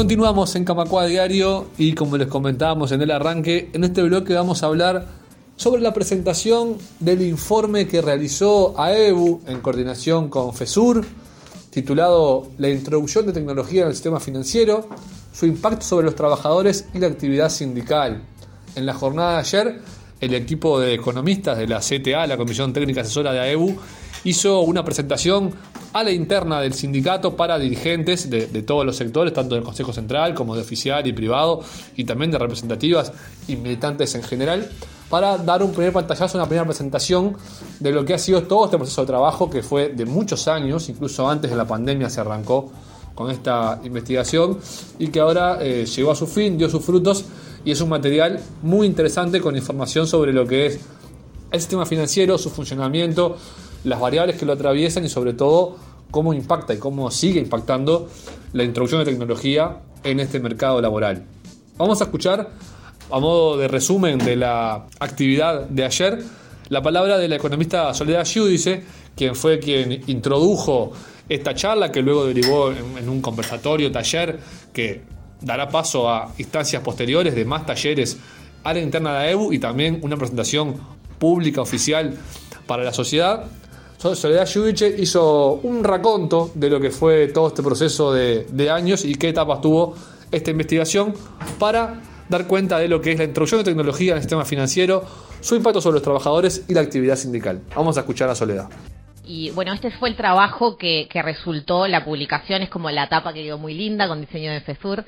Continuamos en Camacua Diario y como les comentábamos en el arranque, en este bloque vamos a hablar sobre la presentación del informe que realizó AEBU en coordinación con FESUR, titulado La introducción de tecnología en el sistema financiero, su impacto sobre los trabajadores y la actividad sindical. En la jornada de ayer, el equipo de economistas de la CTA, la Comisión Técnica Asesora de AEBU, hizo una presentación a la interna del sindicato para dirigentes de, todos los sectores, tanto del Consejo Central como de oficial y privado, y también de representativas y militantes en general, para dar un primer pantallazo, una primera presentación de lo que ha sido todo este proceso de trabajo que fue de muchos años, incluso antes de la pandemia se arrancó con esta investigación y que ahora eh, llegó a su fin, dio sus frutos y es un material muy interesante con información sobre lo que es el sistema financiero, su funcionamiento, las variables que lo atraviesan y sobre todo cómo impacta y cómo sigue impactando la introducción de tecnología en este mercado laboral. Vamos a escuchar, a modo de resumen de la actividad de ayer, la palabra de la economista Soledad Giudice, quien fue quien introdujo esta charla que luego derivó en, un conversatorio, taller, que dará paso a instancias posteriores de más talleres a la interna de la EBU y también una presentación pública oficial para la sociedad. Soledad Yudiche hizo un raconto de lo que fue todo este proceso de, años y qué etapas tuvo esta investigación para dar cuenta de lo que es la introducción de tecnología en el sistema financiero, su impacto sobre los trabajadores y la actividad sindical. Vamos a escuchar a Soledad. Y bueno, este fue el trabajo que, resultó, la publicación es como la tapa que quedó muy linda con diseño de FESUR,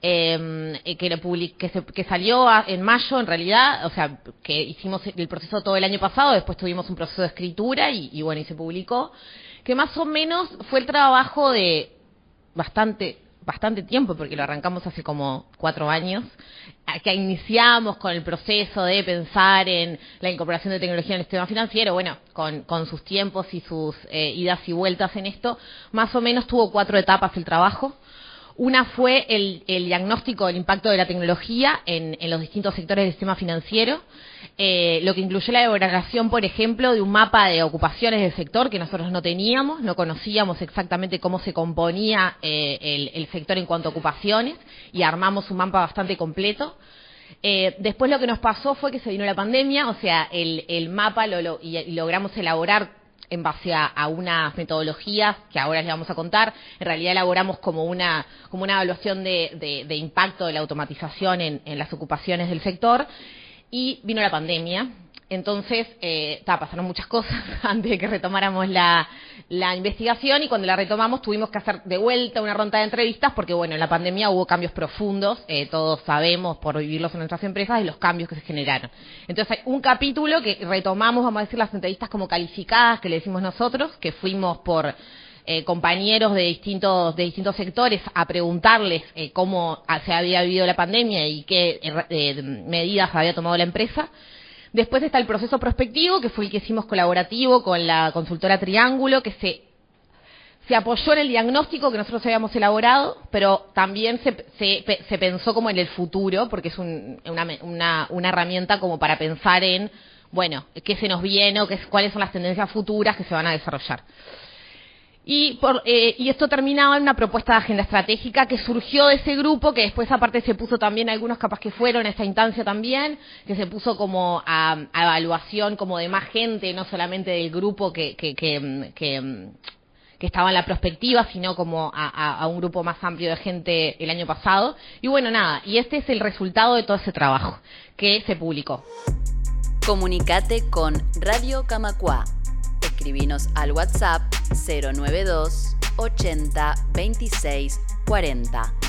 em, eh, que, que, salió en mayo en realidad, o sea, que hicimos el proceso todo el año pasado, después tuvimos un proceso de escritura y, y bueno, y se publicó, que más o menos fue el trabajo de bastante bastante tiempo, porque lo arrancamos hace como cuatro años, que iniciamos con el proceso de pensar en la incorporación de tecnología en el sistema financiero, bueno, con, con sus tiempos y sus eh, idas y vueltas en esto, más o menos tuvo cuatro etapas el trabajo. Una fue el, diagnóstico del impacto de la tecnología en, los distintos sectores del sistema financiero, eh, lo que incluyó la elaboración, por ejemplo, de un mapa de ocupaciones del sector que nosotros no teníamos, no conocíamos exactamente cómo se componía eh, el, sector en cuanto a ocupaciones y armamos un mapa bastante completo. Eh, después lo que nos pasó fue que se vino la pandemia, o sea, el, mapa lo, y logramos elaborar en base a, unas metodologías que ahora les vamos a contar. En realidad elaboramos como una, como una evaluación de, impacto de la automatización en, las ocupaciones del sector y vino la pandemia entonces, eh, pasaron muchas cosas antes de que retomáramos la, investigación y cuando la retomamos tuvimos que hacer de vuelta una ronda de entrevistas porque, bueno, en la pandemia hubo cambios profundos, eh, todos sabemos por vivirlos en nuestras empresas y los cambios que se generaron. Entonces, hay un capítulo que retomamos, vamos a decir, las entrevistas como calificadas que le decimos nosotros, que fuimos por eh, compañeros de distintos, de distintos sectores a preguntarles eh, cómo se había vivido la pandemia y qué eh, medidas había tomado la empresa. Después está el proceso prospectivo, que fue el que hicimos colaborativo con la consultora Triángulo, que se, se apoyó en el diagnóstico que nosotros habíamos elaborado, pero también se, se, pensó como en el futuro, porque es una, una, una herramienta como para pensar en, bueno, qué se nos viene o qué, cuáles son las tendencias futuras que se van a desarrollar. Y, por, eh, y, esto terminaba en una propuesta de agenda estratégica que surgió de ese grupo, que después aparte se puso también, algunos capaz que fueron a esa instancia también, que se puso como a, evaluación como de más gente, no solamente del grupo que, que, que, que, estaba en la perspectiva, sino como a, a un grupo más amplio de gente el año pasado. Y bueno, nada, y este es el resultado de todo ese trabajo que se publicó. Comunicate con Radio Camacua escribinos al WhatsApp 092 80 26 40.